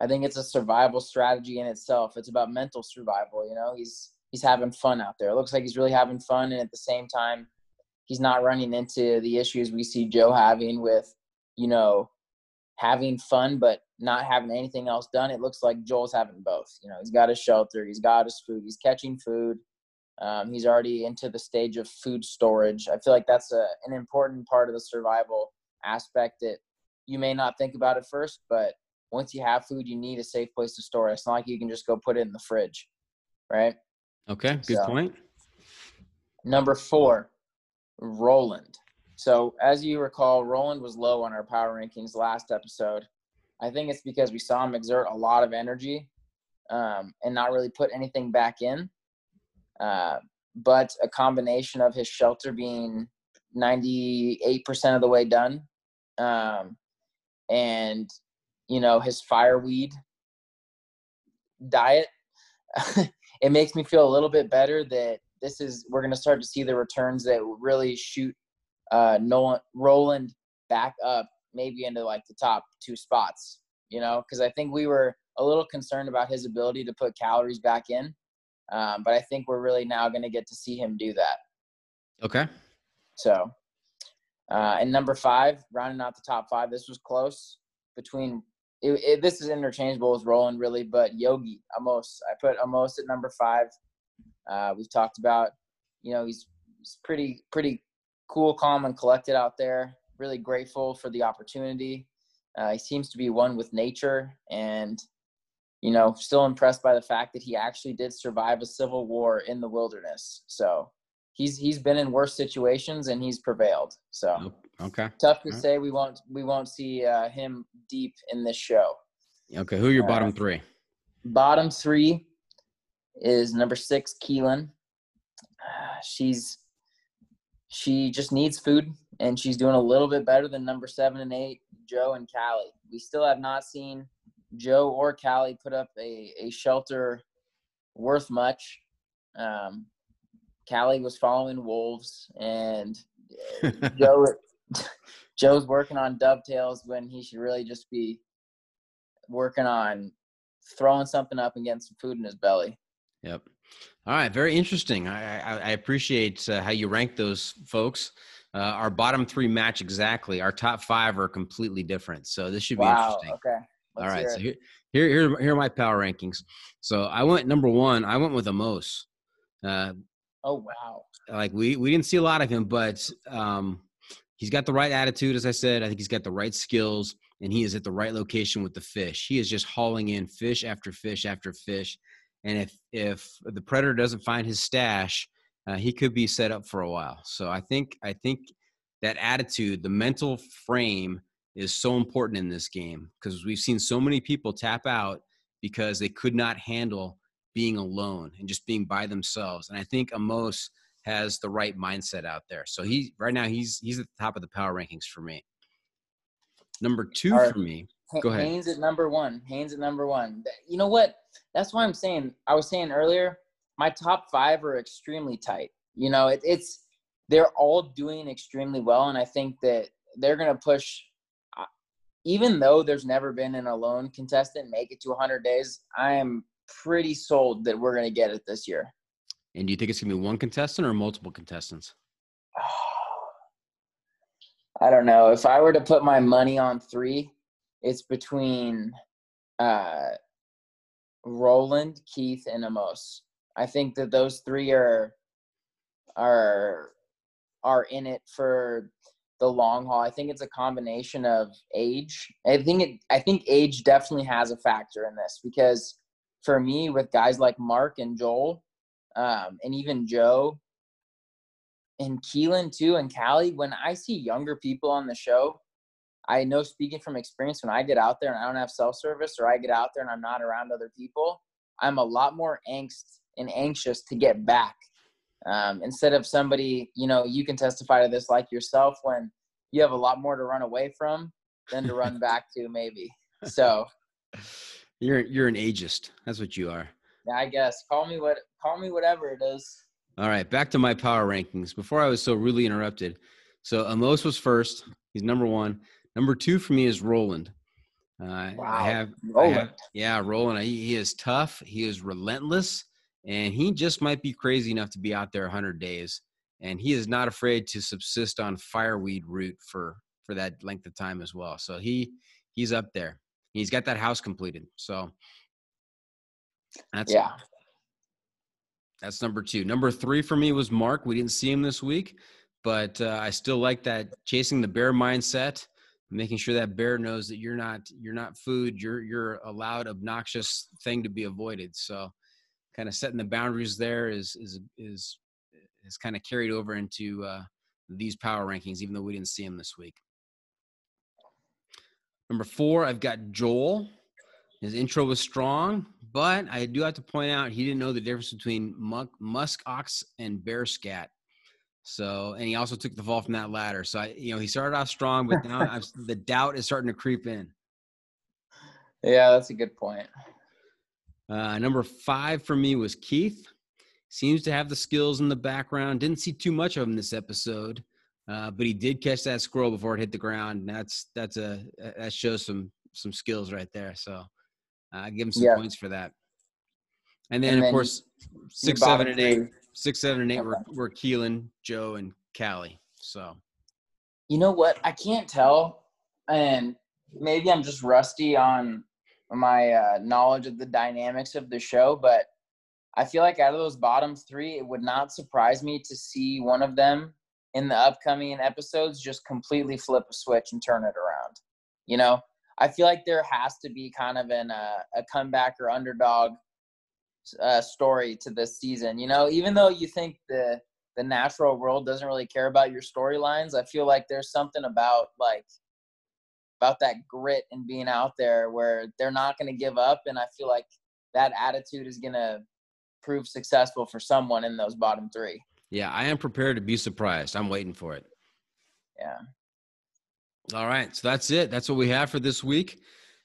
uh, think it's a survival strategy in itself. It's about mental survival. You know, he's he's having fun out there. It looks like he's really having fun, and at the same time, he's not running into the issues we see Joe having with, you know, having fun but not having anything else done. It looks like Joel's having both. You know, he's got his shelter, he's got his food, he's catching food. Um, he's already into the stage of food storage. I feel like that's a, an important part of the survival aspect that you may not think about at first, but once you have food, you need a safe place to store it. It's not like you can just go put it in the fridge, right? Okay, good so, point. Number four, Roland. So, as you recall, Roland was low on our power rankings last episode. I think it's because we saw him exert a lot of energy um, and not really put anything back in. Uh, but a combination of his shelter being 98% of the way done um, and, you know, his fireweed diet, it makes me feel a little bit better that this is we're going to start to see the returns that really shoot uh, Nolan Roland back up maybe into like the top two spots. You know, because I think we were a little concerned about his ability to put calories back in, um, but I think we're really now going to get to see him do that. Okay. So, uh, and number five, rounding out the top five, this was close between. It, it, this is interchangeable with Roland, really, but Yogi Amos. I put Amos at number five. Uh, we've talked about, you know, he's he's pretty pretty cool, calm, and collected out there. Really grateful for the opportunity. Uh, he seems to be one with nature, and you know, still impressed by the fact that he actually did survive a civil war in the wilderness. So he's he's been in worse situations and he's prevailed. So okay, tough to say. We won't we won't see uh, him deep in this show. Okay, who are your uh, bottom three? Bottom three is number six, Kielyn. She's she just needs food, and she's doing a little bit better than number seven and eight, Joe and Callie. We still have not seen Joe or Callie put up a, a shelter worth much. Um, Callie was following wolves, and Joe Joe's working on dovetails when he should really just be working on throwing something up and getting some food in his belly. Yep. All right. Very interesting. I, I, I appreciate uh, how you rank those folks. Uh, our bottom three match exactly. Our top five are completely different. So this should be wow, interesting. Okay. Let's All right. So here, here, here, here are my power rankings. So I went number one. I went with Amos. Uh, oh wow! Like we we didn't see a lot of him, but um, he's got the right attitude, as I said. I think he's got the right skills, and he is at the right location with the fish. He is just hauling in fish after fish after fish, and if if the predator doesn't find his stash, uh, he could be set up for a while. So I think I think that attitude, the mental frame is so important in this game because we've seen so many people tap out because they could not handle being alone and just being by themselves. And I think Amos has the right mindset out there. So he right now he's he's at the top of the power rankings for me. Number two right. for me. Go ahead. Hanes at number one. Hanes at number one. You know what? That's why I'm saying. I was saying earlier, my top five are extremely tight. You know, it, it's they're all doing extremely well, and I think that they're going to push uh, even though there's never been an alone contestant make it to 100 days, I am pretty sold that we're going to get it this year. And do you think it's going to be one contestant or multiple contestants? I don't know. If I were to put my money on three, it's between uh, Roland, Keith, and Amos. I think that those three are are are in it for the long haul. I think it's a combination of age. I think it I think age definitely has a factor in this because for me with guys like Mark and Joel, um, and even Joe and Kielyn too and Callie, when I see younger people on the show, I know speaking from experience when I get out there and I don't have self service or I get out there and I'm not around other people, I'm a lot more angst and anxious to get back um, instead of somebody, you know, you can testify to this like yourself when you have a lot more to run away from than to run back to, maybe. So you're you're an ageist. That's what you are. Yeah, I guess. Call me what call me whatever it is. All right, back to my power rankings. Before I was so rudely interrupted. So Amos was first. He's number one. Number two for me is Roland. Uh, wow. I have, Roland. I have, yeah, Roland. He, he is tough. He is relentless and he just might be crazy enough to be out there 100 days and he is not afraid to subsist on fireweed root for for that length of time as well so he he's up there he's got that house completed so that's yeah that's number two number three for me was mark we didn't see him this week but uh, i still like that chasing the bear mindset making sure that bear knows that you're not you're not food you're you're a loud obnoxious thing to be avoided so kind of setting the boundaries there is is is is kind of carried over into uh, these power rankings, even though we didn't see him this week. Number four, I've got Joel. His intro was strong, but I do have to point out he didn't know the difference between musk ox and bear scat. So, and he also took the fall from that ladder. So, I, you know, he started off strong, but now the doubt is starting to creep in. Yeah, that's a good point. Uh, number five for me was Keith. Seems to have the skills in the background. Didn't see too much of him this episode, uh, but he did catch that squirrel before it hit the ground. And that's that's a that shows some some skills right there. So uh, I give him some yeah. points for that. And then, and of course, six, seven, and eight, six, seven, and eight okay. were, were Kielyn, Joe, and Callie. So, you know what? I can't tell, and maybe I'm just rusty on my uh, knowledge of the dynamics of the show, but I feel like out of those bottom three, it would not surprise me to see one of them in the upcoming episodes just completely flip a switch and turn it around. You know, I feel like there has to be kind of an uh, a comeback or underdog uh, story to this season. You know, even though you think the the natural world doesn't really care about your storylines, I feel like there's something about like about that grit and being out there where they're not going to give up, and I feel like that attitude is going to prove successful for someone in those bottom three. Yeah, I am prepared to be surprised. I'm waiting for it. Yeah. All right, so that's it. That's what we have for this week.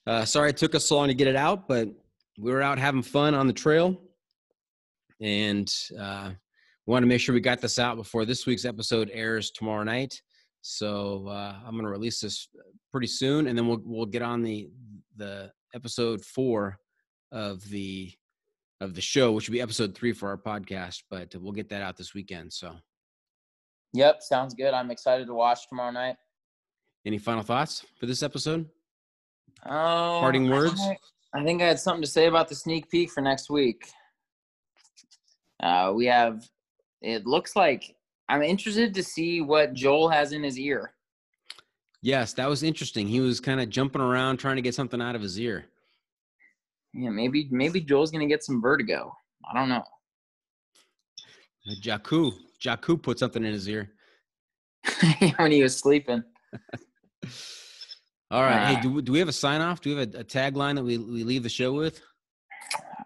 Uh, sorry it took us so long to get it out, but we were out having fun on the trail, and uh, we want to make sure we got this out before this week's episode airs tomorrow night. So uh, I'm going to release this pretty soon, and then we'll we'll get on the the episode four of the of the show, which will be episode three for our podcast. But we'll get that out this weekend. So, yep, sounds good. I'm excited to watch tomorrow night. Any final thoughts for this episode? Oh, Parting words. I, I think I had something to say about the sneak peek for next week. Uh, we have. It looks like I'm interested to see what Joel has in his ear. Yes, that was interesting. He was kind of jumping around trying to get something out of his ear. Yeah, maybe maybe Joel's gonna get some vertigo. I don't know. Jakku, Jakku put something in his ear when he was sleeping. All right. Uh, hey, do, do we have a sign off? Do we have a, a tagline that we, we leave the show with?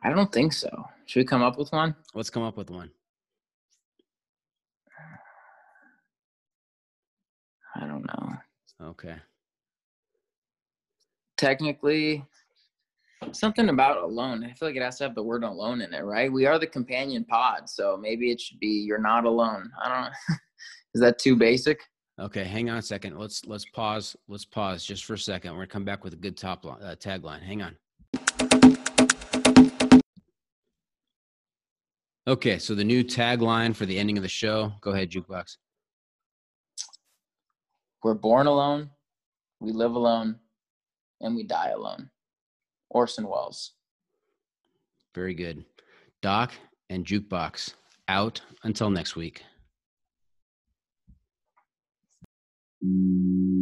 I don't think so. Should we come up with one? Let's come up with one. I don't know. Okay. Technically, something about alone. I feel like it has to have the word alone in it, right? We are the companion pod, so maybe it should be you're not alone. I don't know. Is that too basic? Okay, hang on a second. Let's let's pause. Let's pause just for a second. We're gonna come back with a good top line, uh, tagline. Hang on. Okay, so the new tagline for the ending of the show. Go ahead, jukebox. We're born alone, we live alone, and we die alone. Orson Welles. Very good. Doc and Jukebox out until next week. Thank mm -hmm. you.